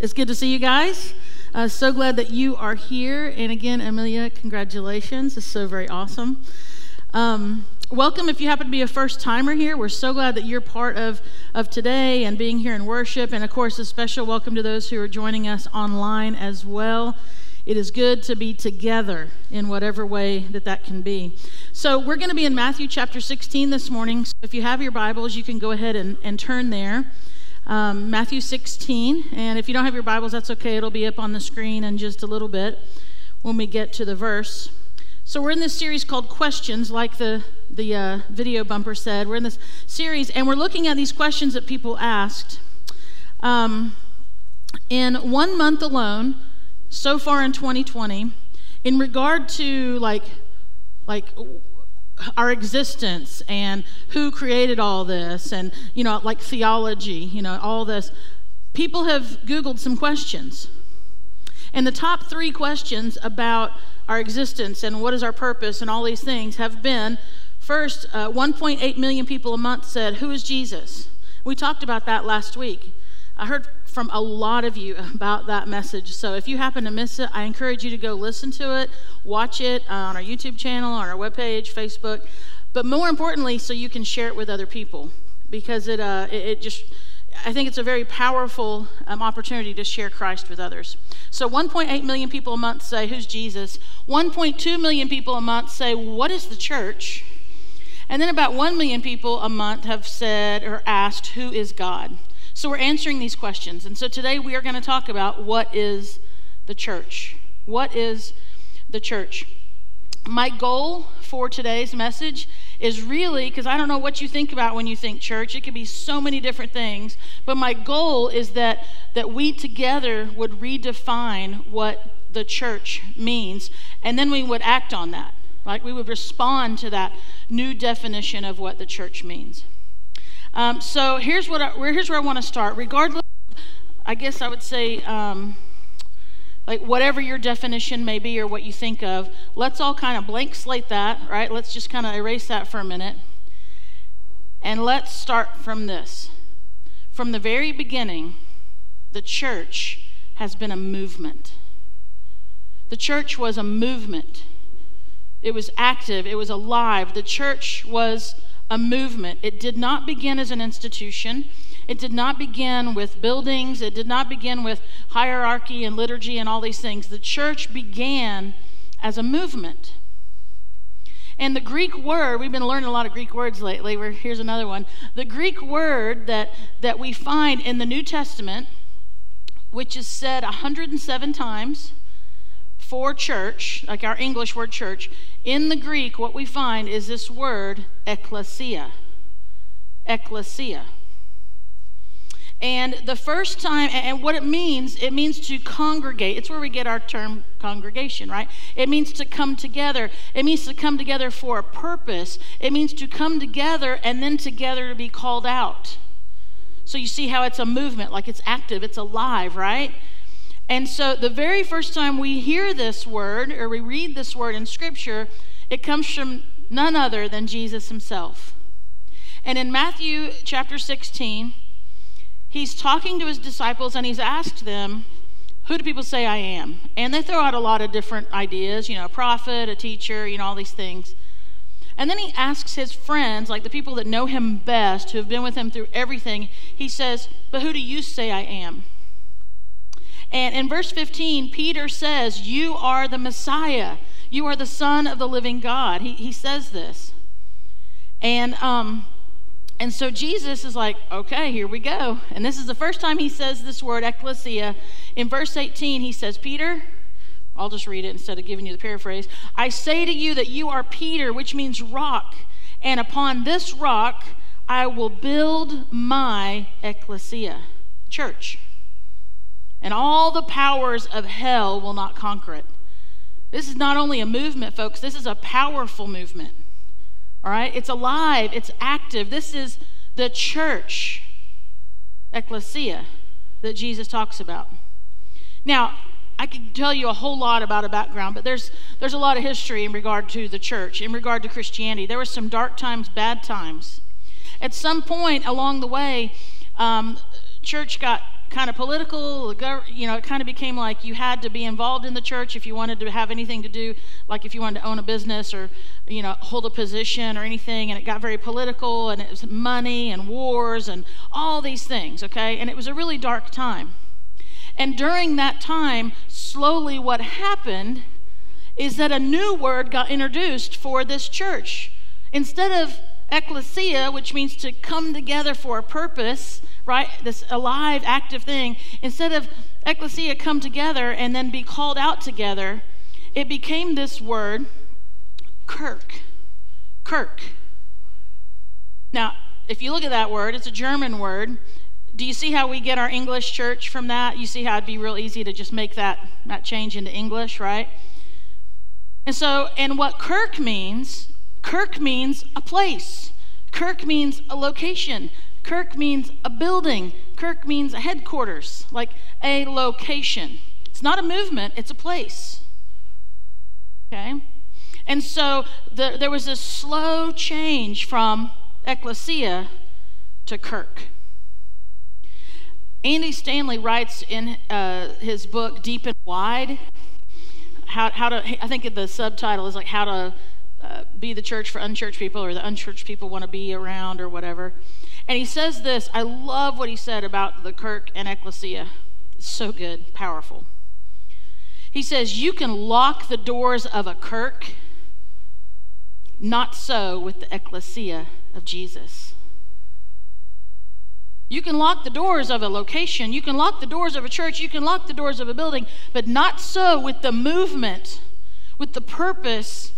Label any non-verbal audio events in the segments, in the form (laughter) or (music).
It's good to see you guys. Uh, so glad that you are here. And again, Amelia, congratulations. It's so very awesome. Um, welcome if you happen to be a first timer here. We're so glad that you're part of, of today and being here in worship. And of course, a special welcome to those who are joining us online as well. It is good to be together in whatever way that that can be. So, we're going to be in Matthew chapter 16 this morning. So, if you have your Bibles, you can go ahead and, and turn there um, Matthew 16. And if you don't have your Bibles, that's okay. It'll be up on the screen in just a little bit when we get to the verse. So we're in this series called Questions, like the, the uh, video bumper said. We're in this series, and we're looking at these questions that people asked. Um, in one month alone, so far in 2020, in regard to like, like our existence and who created all this and you know like theology you know all this. People have googled some questions. And the top three questions about our existence and what is our purpose and all these things have been first uh, 1.8 million people a month said who is jesus? We talked about that last week. I heard from a lot of you (laughs) about that message. So if you happen to miss it, I encourage you to go listen to it, watch it uh, on our YouTube channel, on our webpage, Facebook, but more importantly, so you can share it with other people because it, uh, it, it just, I think it's a very powerful um, opportunity to share Christ with others. So 1.8 million people a month say, Who's Jesus? 1.2 million people a month say, What is the church? And then about 1 million people a month have said or asked, Who is God? So we're answering these questions. And so today we are going to talk about what is the church? What is the church? My goal for today's message is really because I don't know what you think about when you think church. It could be so many different things, but my goal is that that we together would redefine what the church means, and then we would act on that. Right? We would respond to that new definition of what the church means. Um, so here's what I, here's where I want to start. Regardless, I guess I would say, um, like whatever your definition may be or what you think of, let's all kind of blank slate that, right? Let's just kind of erase that for a minute, and let's start from this. From the very beginning, the church has been a movement. The church was a movement. It was active, it was alive. The church was a movement. It did not begin as an institution. It did not begin with buildings. It did not begin with hierarchy and liturgy and all these things. The church began as a movement. And the Greek word, we've been learning a lot of Greek words lately. We're, here's another one. The Greek word that, that we find in the New Testament, which is said 107 times, for church, like our English word church, in the Greek, what we find is this word ecclesia. Ecclesia. And the first time, and what it means, it means to congregate. It's where we get our term congregation, right? It means to come together. It means to come together for a purpose. It means to come together and then together to be called out. So you see how it's a movement, like it's active, it's alive, right? And so the very first time we hear this word or we read this word in Scripture, it comes from none other than Jesus himself. And in Matthew chapter 16, he's talking to his disciples and he's asked them, Who do people say I am? And they throw out a lot of different ideas, you know, a prophet, a teacher, you know, all these things. And then he asks his friends, like the people that know him best, who have been with him through everything, he says, But who do you say I am? And in verse 15, Peter says, You are the Messiah. You are the Son of the living God. He, he says this. And, um, and so Jesus is like, Okay, here we go. And this is the first time he says this word, ecclesia. In verse 18, he says, Peter, I'll just read it instead of giving you the paraphrase. I say to you that you are Peter, which means rock, and upon this rock I will build my ecclesia, church and all the powers of hell will not conquer it. This is not only a movement, folks, this is a powerful movement. All right? It's alive, it's active. This is the church, ecclesia, that Jesus talks about. Now, I could tell you a whole lot about a background, but there's there's a lot of history in regard to the church, in regard to Christianity. There were some dark times, bad times. At some point along the way, um, church got kind of political. You know, it kind of became like you had to be involved in the church if you wanted to have anything to do, like if you wanted to own a business or, you know, hold a position or anything. And it got very political and it was money and wars and all these things, okay? And it was a really dark time. And during that time, slowly what happened is that a new word got introduced for this church. Instead of ecclesia, which means to come together for a purpose, right? This alive, active thing. Instead of ecclesia come together and then be called out together, it became this word, kirk. Kirk. Now, if you look at that word, it's a German word. Do you see how we get our English church from that? You see how it'd be real easy to just make that, that change into English, right? And so, and what kirk means Kirk means a place. Kirk means a location. Kirk means a building. Kirk means a headquarters, like a location. It's not a movement, it's a place. Okay? And so the, there was a slow change from ecclesia to Kirk. Andy Stanley writes in uh, his book Deep and Wide how, how to, I think the subtitle is like how to uh, be the church for unchurched people or the unchurched people want to be around or whatever. And he says this I love what he said about the Kirk and Ecclesia. It's so good, powerful. He says, You can lock the doors of a Kirk, not so with the Ecclesia of Jesus. You can lock the doors of a location, you can lock the doors of a church, you can lock the doors of a building, but not so with the movement, with the purpose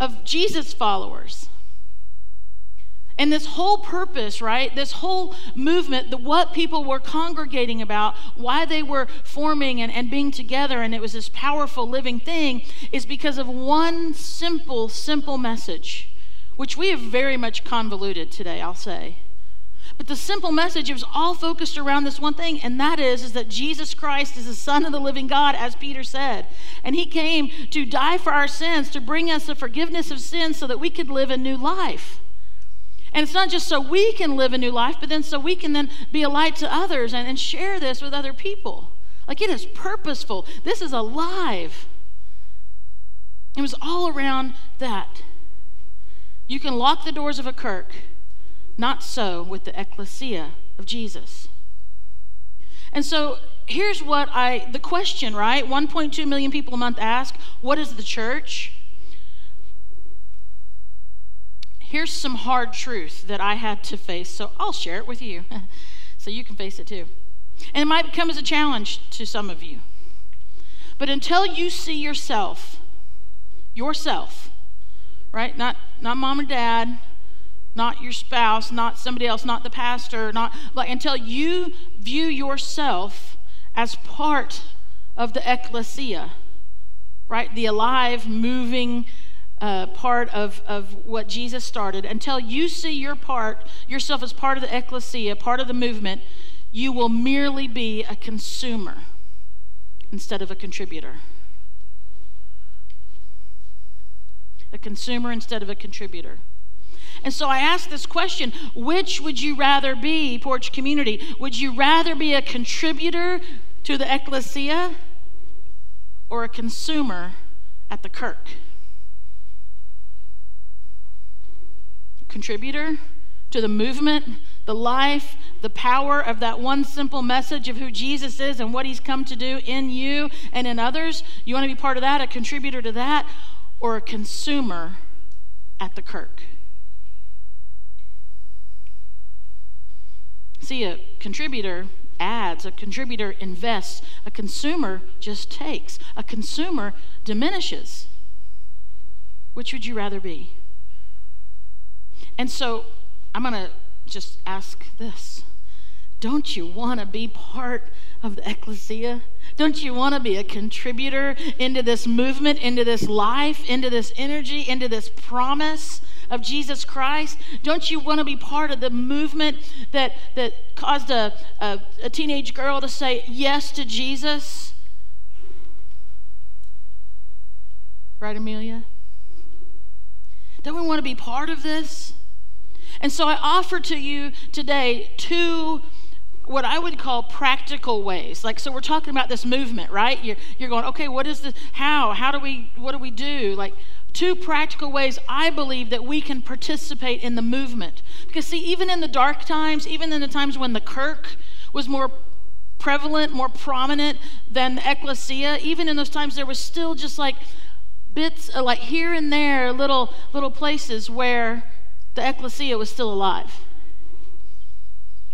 of Jesus followers. And this whole purpose, right? This whole movement, the, what people were congregating about, why they were forming and, and being together, and it was this powerful living thing, is because of one simple, simple message, which we have very much convoluted today, I'll say. But the simple message it was all focused around this one thing, and that is, is that Jesus Christ is the Son of the living God, as Peter said. And he came to die for our sins, to bring us the forgiveness of sins so that we could live a new life. And it's not just so we can live a new life, but then so we can then be a light to others and, and share this with other people. Like it is purposeful. This is alive. It was all around that. You can lock the doors of a kirk not so with the ecclesia of Jesus. And so here's what I, the question, right? 1.2 million people a month ask, what is the church? Here's some hard truth that I had to face, so I'll share it with you (laughs) so you can face it too. And it might come as a challenge to some of you. But until you see yourself, yourself, right? Not, not mom or dad, not your spouse, not somebody else, not the pastor, not like until you view yourself as part of the ecclesia, right? The alive, moving uh, part of, of what Jesus started. Until you see your part, yourself as part of the ecclesia, part of the movement, you will merely be a consumer instead of a contributor. A consumer instead of a contributor. And so I ask this question which would you rather be, Porch Community? Would you rather be a contributor to the ecclesia or a consumer at the Kirk? Contributor to the movement, the life, the power of that one simple message of who Jesus is and what he's come to do in you and in others. You want to be part of that, a contributor to that, or a consumer at the Kirk? See, a contributor adds, a contributor invests, a consumer just takes, a consumer diminishes. Which would you rather be? And so I'm going to just ask this Don't you want to be part of the ecclesia? Don't you want to be a contributor into this movement, into this life, into this energy, into this promise? Of Jesus Christ? Don't you want to be part of the movement that, that caused a, a, a teenage girl to say yes to Jesus? Right, Amelia? Don't we want to be part of this? And so I offer to you today two what I would call practical ways. Like, so we're talking about this movement, right? You're, you're going, okay, what is this? How? How do we, what do we do? Like, two practical ways I believe that we can participate in the movement. Because, see, even in the dark times, even in the times when the Kirk was more prevalent, more prominent than the ecclesia, even in those times, there was still just like bits, uh, like here and there, little, little places where the ecclesia was still alive.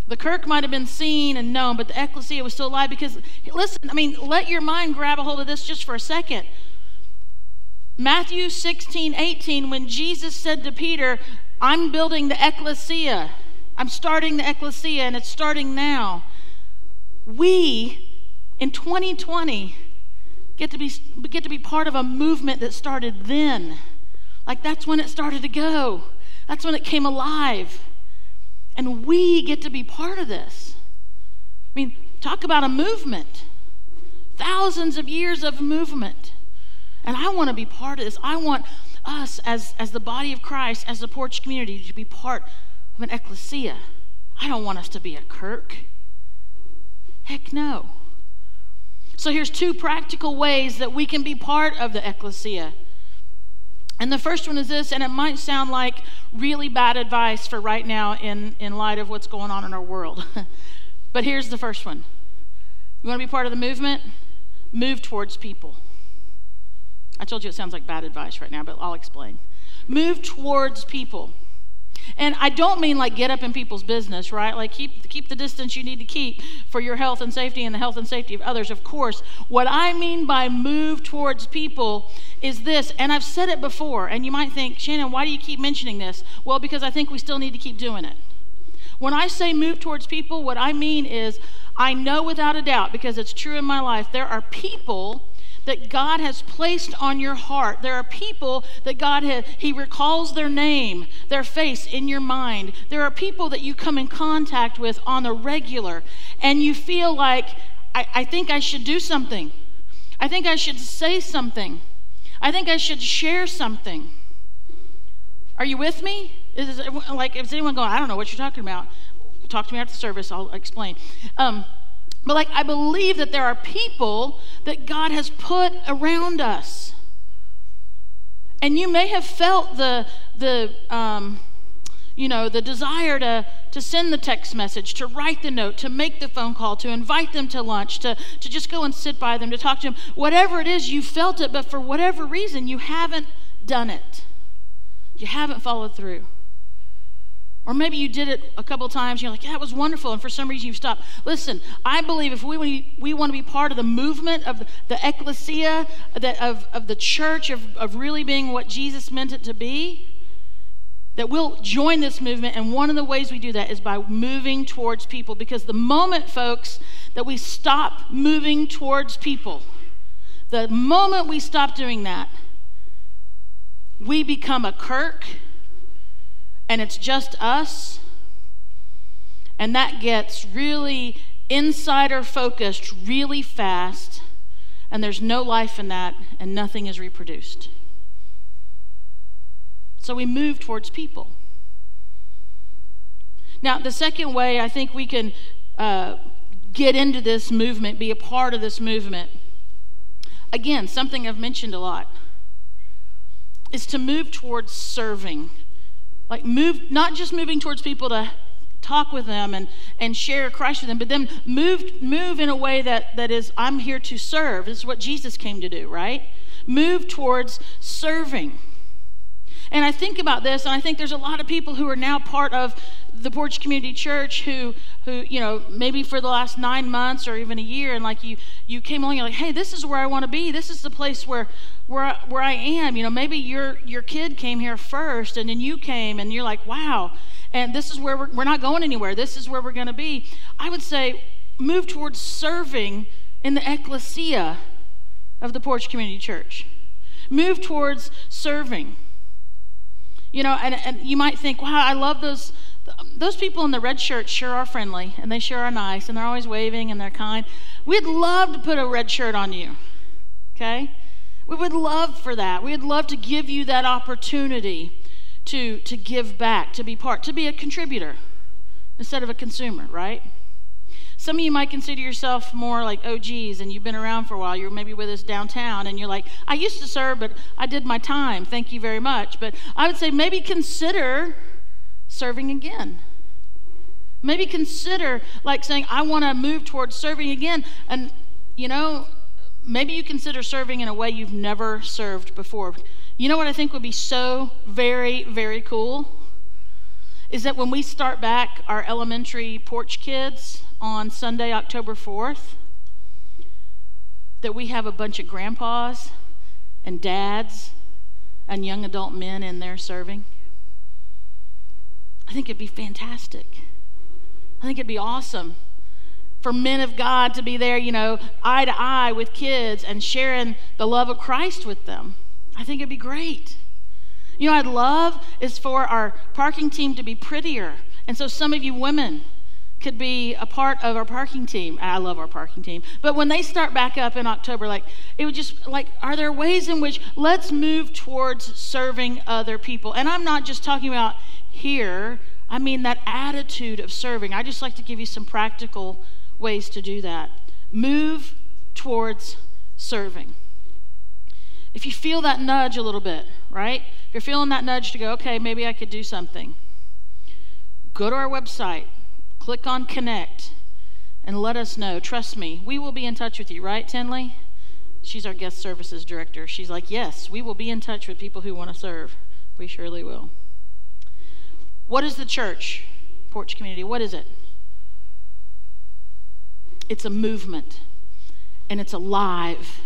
The Kirk might have been seen and known, but the ecclesia was still alive because, listen, I mean, let your mind grab a hold of this just for a second. Matthew 16, 18, when Jesus said to Peter, I'm building the ecclesia, I'm starting the ecclesia, and it's starting now. We, in 2020, get to be, get to be part of a movement that started then. Like that's when it started to go, that's when it came alive. And we get to be part of this. I mean, talk about a movement. Thousands of years of movement. And I want to be part of this. I want us as, as the body of Christ, as the porch community, to be part of an ecclesia. I don't want us to be a Kirk. Heck no. So here's two practical ways that we can be part of the ecclesia. And the first one is this, and it might sound like really bad advice for right now in, in light of what's going on in our world. (laughs) but here's the first one You want to be part of the movement? Move towards people. I told you it sounds like bad advice right now, but I'll explain. Move towards people. And I don't mean like get up in people's business, right? Like keep keep the distance you need to keep for your health and safety and the health and safety of others, of course. What I mean by move towards people is this, and I've said it before, and you might think, Shannon, why do you keep mentioning this? Well, because I think we still need to keep doing it. When I say move towards people, what I mean is I know without a doubt, because it's true in my life, there are people that God has placed on your heart. There are people that God has, He recalls their name, their face in your mind. There are people that you come in contact with on a regular, and you feel like, I, I think I should do something. I think I should say something. I think I should share something. Are you with me? Is like, is anyone going, I don't know what you're talking about? Talk to me after the service, I'll explain. Um, but like, I believe that there are people that God has put around us. And you may have felt the, the, um, you know, the desire to, to send the text message, to write the note, to make the phone call, to invite them to lunch, to, to just go and sit by them, to talk to them. Whatever it is, you felt it, but for whatever reason, you haven't done it. You haven't followed through. Or maybe you did it a couple times, you're like, yeah, it was wonderful, and for some reason you stopped. Listen, I believe if we, we want to be part of the movement of the ecclesia, that of, of the church, of, of really being what Jesus meant it to be, that we'll join this movement. And one of the ways we do that is by moving towards people. Because the moment, folks, that we stop moving towards people, the moment we stop doing that, we become a Kirk and it's just us, and that gets really insider focused really fast, and there's no life in that, and nothing is reproduced. So we move towards people. Now, the second way I think we can uh, get into this movement, be a part of this movement, again, something I've mentioned a lot, is to move towards serving like move, not just moving towards people to talk with them and, and share Christ with them, but then move, move in a way that, that is, I'm here to serve. This is what Jesus came to do, right? Move towards serving. And I think about this, and I think there's a lot of people who are now part of the Porch Community Church who, who, you know, maybe for the last nine months or even a year, and like you, you came along, you're like, hey, this is where I want to be. This is the place where, where, where I am. You know, maybe your your kid came here first, and then you came, and you're like, wow, and this is where we're, we're not going anywhere. This is where we're going to be. I would say move towards serving in the ecclesia of the Porch Community Church. Move towards serving. You know, and, and you might think, wow, I love those those people in the red shirts sure are friendly and they sure are nice and they're always waving and they're kind. We'd love to put a red shirt on you. Okay? We would love for that. We'd love to give you that opportunity to, to give back, to be part, to be a contributor instead of a consumer, right? Some of you might consider yourself more like OGs and you've been around for a while. You're maybe with us downtown and you're like, I used to serve, but I did my time. Thank you very much. But I would say maybe consider serving again. Maybe consider like saying, I want to move towards serving again. And, you know, maybe you consider serving in a way you've never served before. You know what I think would be so very, very cool? Is that when we start back our elementary porch kids, on Sunday, October 4th, that we have a bunch of grandpas and dads and young adult men in there serving? I think it'd be fantastic. I think it'd be awesome for men of God to be there, you know, eye to eye with kids and sharing the love of Christ with them. I think it'd be great. You know, I'd love is for our parking team to be prettier. And so, some of you women, could be a part of our parking team. I love our parking team. But when they start back up in October, like, it would just, like, are there ways in which let's move towards serving other people? And I'm not just talking about here, I mean that attitude of serving. I just like to give you some practical ways to do that. Move towards serving. If you feel that nudge a little bit, right? If you're feeling that nudge to go, okay, maybe I could do something, go to our website Click on connect and let us know. Trust me, we will be in touch with you, right, Tinley? She's our guest services director. She's like, Yes, we will be in touch with people who want to serve. We surely will. What is the church, Porch Community? What is it? It's a movement, and it's alive.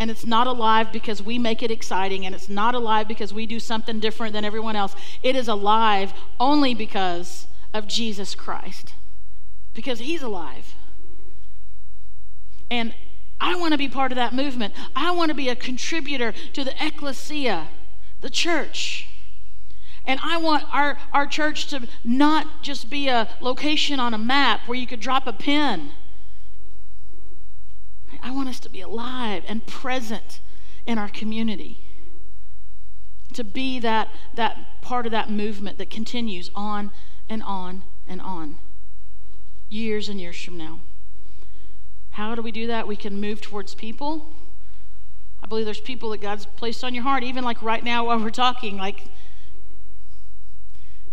And it's not alive because we make it exciting, and it's not alive because we do something different than everyone else. It is alive only because of Jesus Christ because he's alive. And I want to be part of that movement. I want to be a contributor to the ecclesia, the church. And I want our, our church to not just be a location on a map where you could drop a pin. I want us to be alive and present in our community. To be that, that part of that movement that continues on and on and on, years and years from now. How do we do that? We can move towards people. I believe there's people that God's placed on your heart, even like right now while we're talking. Like,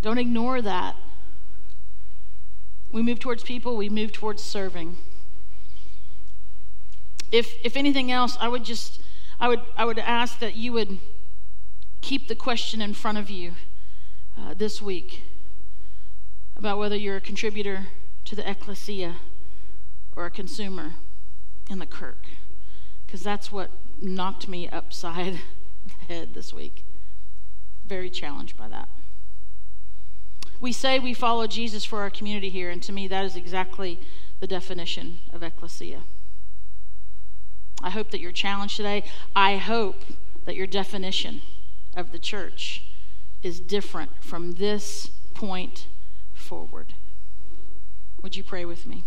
don't ignore that. We move towards people, we move towards serving. If, if anything else, I would just, I would, I would ask that you would keep the question in front of you uh, this week about whether you're a contributor to the ecclesia or a consumer in the kirk, because that's what knocked me upside (laughs) the head this week. Very challenged by that. We say we follow Jesus for our community here, and to me, that is exactly the definition of ecclesia. I hope that you're challenged today. I hope that your definition of the church is different from this point forward. Would you pray with me?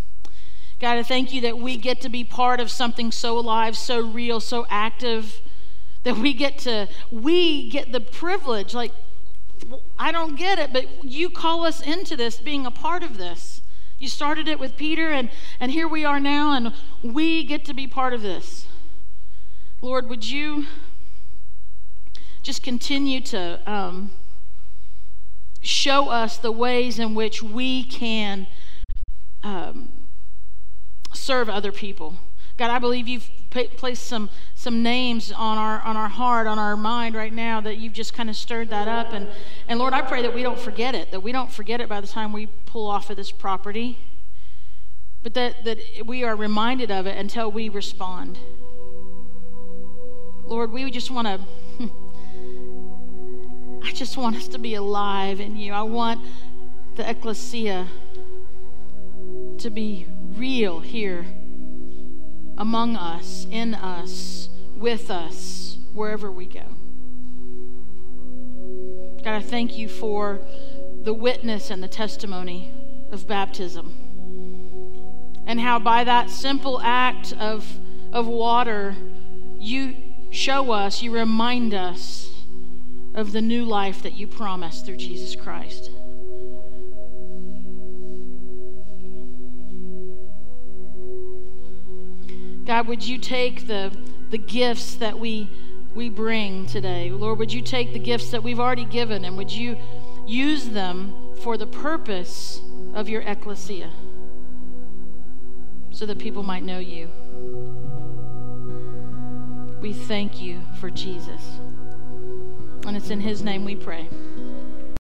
God, I thank you that we get to be part of something so alive, so real, so active, that we get to, we get the privilege. Like, I don't get it, but you call us into this, being a part of this. You started it with Peter, and, and here we are now, and we get to be part of this. Lord, would you just continue to um, show us the ways in which we can um, serve other people. God, I believe you've placed some some names on our on our heart, on our mind right now that you've just kind of stirred that up. And and Lord, I pray that we don't forget it, that we don't forget it by the time we pull off of this property, but that that we are reminded of it until we respond. Lord, we just want to (laughs) I just want us to be alive in you. I want the ecclesia to be real here among us, in us, with us, wherever we go. God, I thank you for the witness and the testimony of baptism. And how by that simple act of, of water, you show us, you remind us of the new life that you promised through Jesus Christ. God, would you take the, the gifts that we, we bring today? Lord, would you take the gifts that we've already given and would you use them for the purpose of your ecclesia so that people might know you? We thank you for Jesus. And it's in his name we pray.